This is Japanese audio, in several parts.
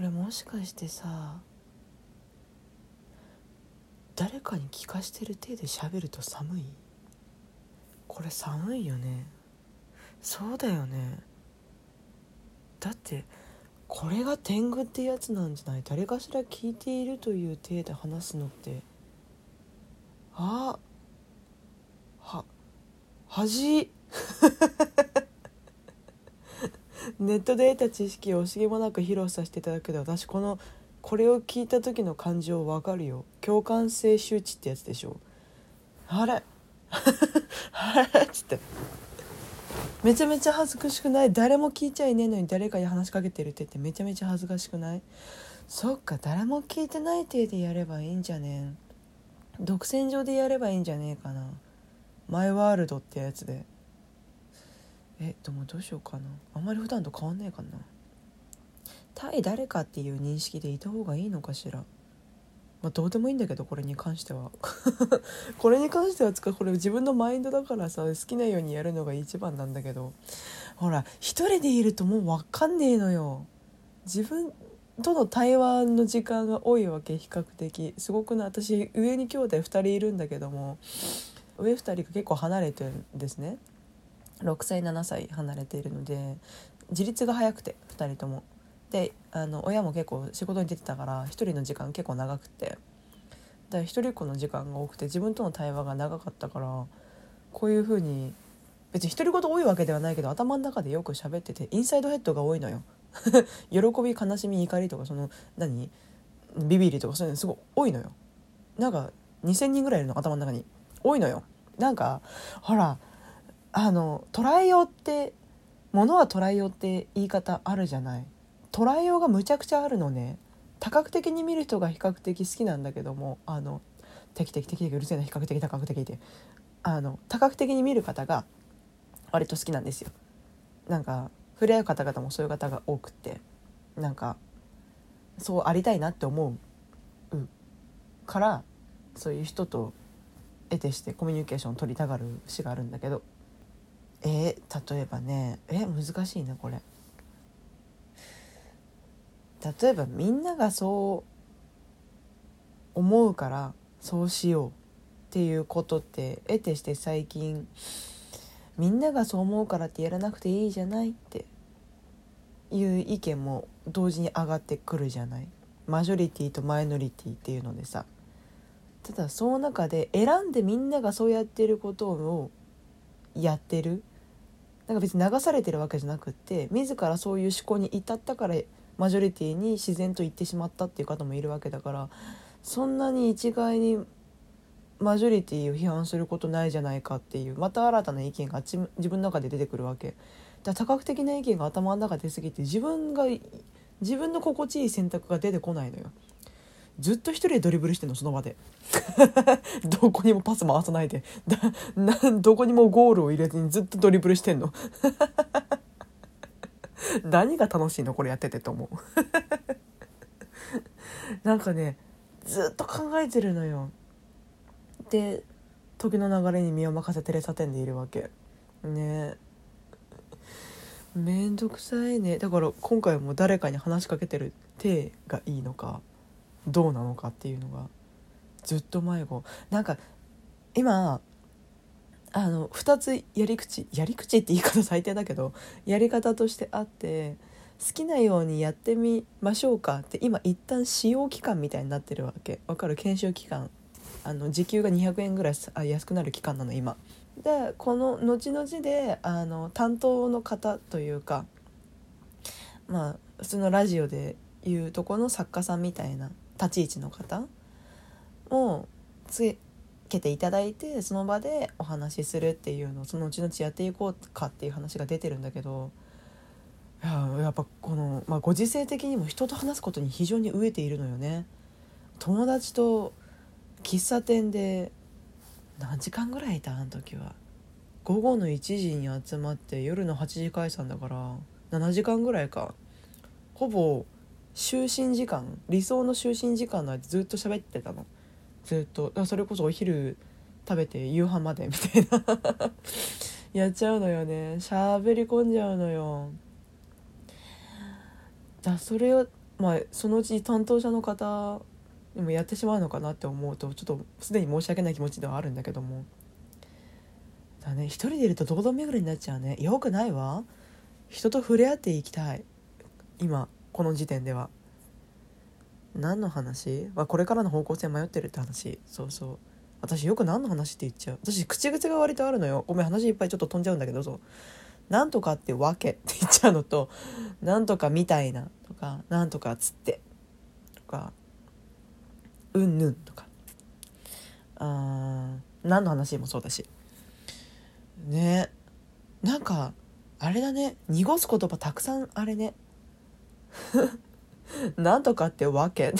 これもしかしてさ誰かに聞かしてる手で喋ると寒い？これ寒いよね。そうだよね。だってこれが天狗ってやつなんじゃない？誰かしら聞いているという体で話すのって。あは恥。ネットで得た知識を惜しげもなく披露させていただくけど私このこれを聞いた時の感情わかるよ。共感性周知ってやつでしょ。あれ？あれ？っつって。めちゃめちゃ恥ずかしくない？誰も聞いちゃいねえのに誰かに話しかけてるって言ってめちゃめちゃ恥ずかしくない？そっか誰も聞いてない体でやればいいんじゃねえ。独占上でやればいいんじゃねえかな。マイワールドってやつで。えでもどうしようかな。あんまり普段と変わんねえかな。対誰かっていう認識でいた方がいいのかしら。まあどうでもいいんだけどこれに関しては。これに関してはつかこれ自分のマインドだからさ好きなようにやるのが一番なんだけど。ほら一人でいるともう分かんねえのよ。自分との対話の時間が多いわけ比較的。すごくな私上に兄弟2人いるんだけども上2人が結構離れてるんですね。6歳7歳離れているので自立が早くて2人とも。であの親も結構仕事に出てたから1人の時間結構長くて。で一人っ子の時間が多くて自分との対話が長かったからこういう風に別に独り言多いわけではないけど頭の中でよく喋っててインサイドヘッドが多いのよ。喜び悲しみ怒りとかその何？ビビりとかそういうのすごい多いのよ。なんか2,000人ぐらいいるの頭の中に。多いのよ。なんかほらあの捉えようってものは捉えようって言い方あるじゃない？捉えようがむちゃくちゃあるのね。多角的に見る人が比較的好きなんだけどもあの適的適的うるせえな比較的多角的って。あの多角的に見る方が割と好きなんですよ。なんか触れ合う方々もそういう方が多くって。なんかそうありたいなって思うからそういう人と得てしてコミュニケーションを取りたがる詩があるんだけど。えー、例えばねえ難しいねこれ。例えばみんながそう思うからそうしようっていうことって得てして最近みんながそう思うからってやらなくていいじゃないっていう意見も同時に上がってくるじゃない。マジョリティとマイノリティっていうのでさ。ただその中で選んでみんながそうやってることをやってる。なんか別に流されてるわけじゃなくって自らそういう思考に至ったからマジョリティに自然と言ってしまったっていう方もいるわけだからそんなに一概にマジョリティを批判することないじゃないかっていうまた新たな意見が自分の中で出てくるわけ。だ多角的な意見が頭の中出過ぎて自分が自分の心地いい選択が出てこないのよ。ずっと一人でドリブルしてんのその場で。どこにもパス回さないで。だどこにもゴールを入れずにずっとドリブルしてんの。何が楽しいのこれやっててと思う。なんかねずっと考えてるのよ。で時の流れに身を任せテレサテンでいるわけ。ね。めんどくさいね。だから今回も誰かに話しかけてる手がいいのか。どうなのかっていうのがずっと迷子。なんか今あの2つやり口やり口って言い方最低だけどやり方としてあって好きなようにやってみましょうかって今一旦使用期間みたいになってるわけ。わかる？研修期間。あの時給が200円ぐらいあ安くなる期間なの今。でこの後々であの担当の方というかまあ普通のラジオでいうとこの作家さんみたいな立ち位置の方をつけていただいてその場でお話しするっていうのをその後々やっていこうかっていう話が出てるんだけどいややっぱこの、まあ、ご時世的にも人と話すことに非常に飢えているのよね。友達と喫茶店で何時間ぐらいいたあの時は？午後の1時に集まって夜の8時解散だから7時間ぐらいかほぼ就寝時間理想の就寝時間の間ずっと喋ってたの。ずっとそれこそお昼食べて夕飯までみたいな。やっちゃうのよね。喋り込んじゃうのよ。だそれをまあそのうち担当者の方にもやってしまうのかなって思うとちょっとすでに申し訳ない気持ちではあるんだけども。だね一人でいると堂々巡りになっちゃうね。よくないわ。人と触れ合っていきたい。今。この時点では。何の話、まあ、これからの方向性迷ってるって話。そうそう。私よく何の話って言っちゃう。私口癖が割とあるのよ。ごめん話いっぱいちょっと飛んじゃうんだけどそう。なんとかってわけって言っちゃうのとなんとかみたいなとかなんとかつって。とか。うんぬんとか。あ何の話もそうだし。ね。なんかあれだね。濁す言葉たくさんあれね。なんとかってわけ。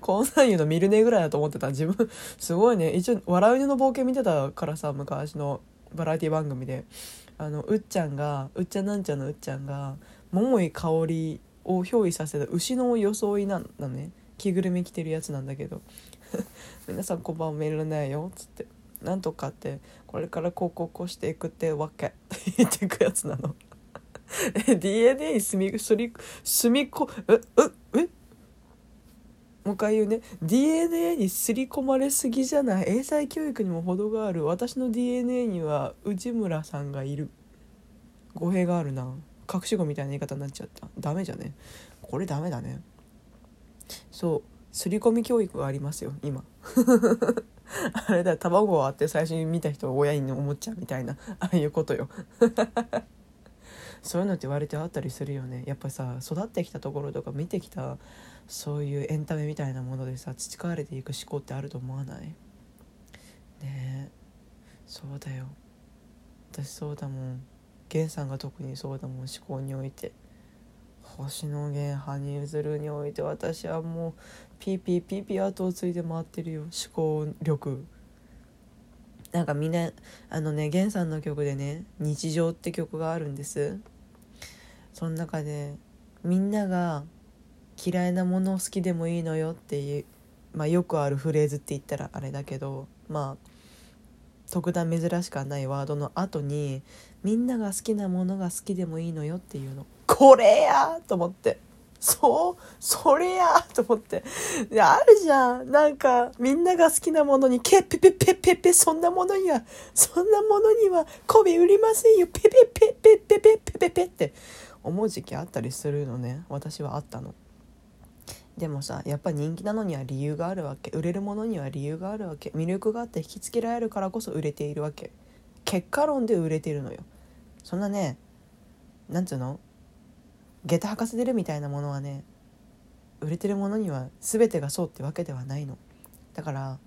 こんなん言うの見るねぐらいだと思ってた。自分すごいね。一応「笑う犬の冒険」見てたからさ昔のバラエティ番組で。あのうっちゃんがうっちゃなんちゃんのうっちゃんが桃井かおりを憑依させた牛の装いなのね。着ぐるみ着てるやつなんだけど「皆さんこんばんはメールないよ」っつって「なんとかってこれからこうこうこうしていくってわけ」っ て言ってくやつなの。DNA に住みすり住みこえええ？もう一回言うね。DNA に刷り込まれすぎじゃない？英才教育にも程がある。私の DNA には内村さんがいる。語弊があるな。隠し子みたいな言い方になっちゃった。ダメじゃね？これダメだね。そう。刷り込み教育がありますよ今。あれだ卵を割って最初に見た人を親に思っちゃうみたいな。ああいうことよ。そういうのって割とあったりするよね。やっぱさ育ってきたところとか見てきたそういうエンタメみたいなものでさ培われていく思考ってあると思わない？ねえ。そうだよ。私そうだもん。源さんが特にそうだもん思考において。星野源羽生結弦において私はもうピーピーピーピー後をついて回ってるよ思考力。なんかみんなあのね源さんの曲でね「日常」って曲があるんです。その中でみんなが嫌いなものを好きでもいいのよっていう、まあ、よくあるフレーズって言ったらあれだけどまあ特段珍しくはないワードの後にみんなが好きなものが好きでもいいのよっていうの。これやと思って。そうそれやと思って。あるじゃん。なんかみんなが好きなものにケッペペペペペそんなものにはそんなものには媚び売りませんよ。ペペペペペペペペペって。思う時期あったりするのね。私はあったの。でもさやっぱ人気なのには理由があるわけ。売れるものには理由があるわけ。魅力があって引きつけられるからこそ売れているわけ。結果論で売れてるのよ。そんなねなんつうの？下駄履かせてるみたいなものはね売れてるものには全てがそうってわけではないの。だから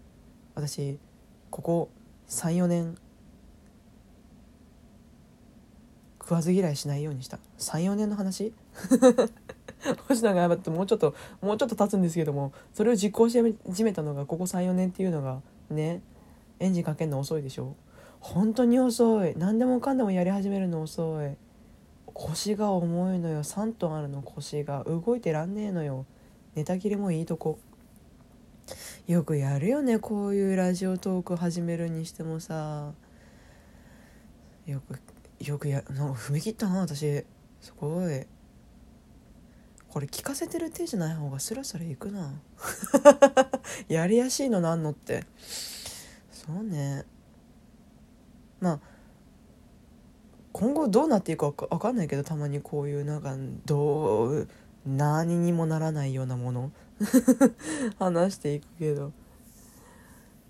私ここ34年食わず嫌いしないようにした。34年の話？星野が謝ってもうちょっともうちょっと経つんですけどもそれを実行し始めたのがここ34年っていうのがねエンジンかけるの遅いでしょ。本当に遅い。何でもかんでもやり始めるの遅い。腰が重いのよ。3トンあるの腰が。動いてらんねえのよ。寝たきりもいいとこ。よくやるよねこういうラジオトーク始めるにしてもさ。よくよくやなんか踏み切ったな私。すごい。これ聞かせてる手じゃない方がスラスラいくな。やりやすいのなんのって。そうね。まあ今後どうなっていくか分かんないけどたまにこういうなんかどう何にもならないようなもの。話していくけど。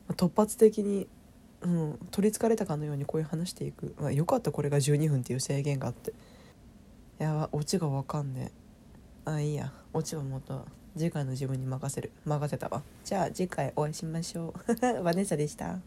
突発的にうん、取りつかれたかのようにこういう話していく、まあ、よかったこれが12分っていう制限があって。やばオチが分かんねえ。あいいや。オチはもっと次回の自分に任せる。任せたわ。じゃあ次回お会いしましょう。バネッサでした。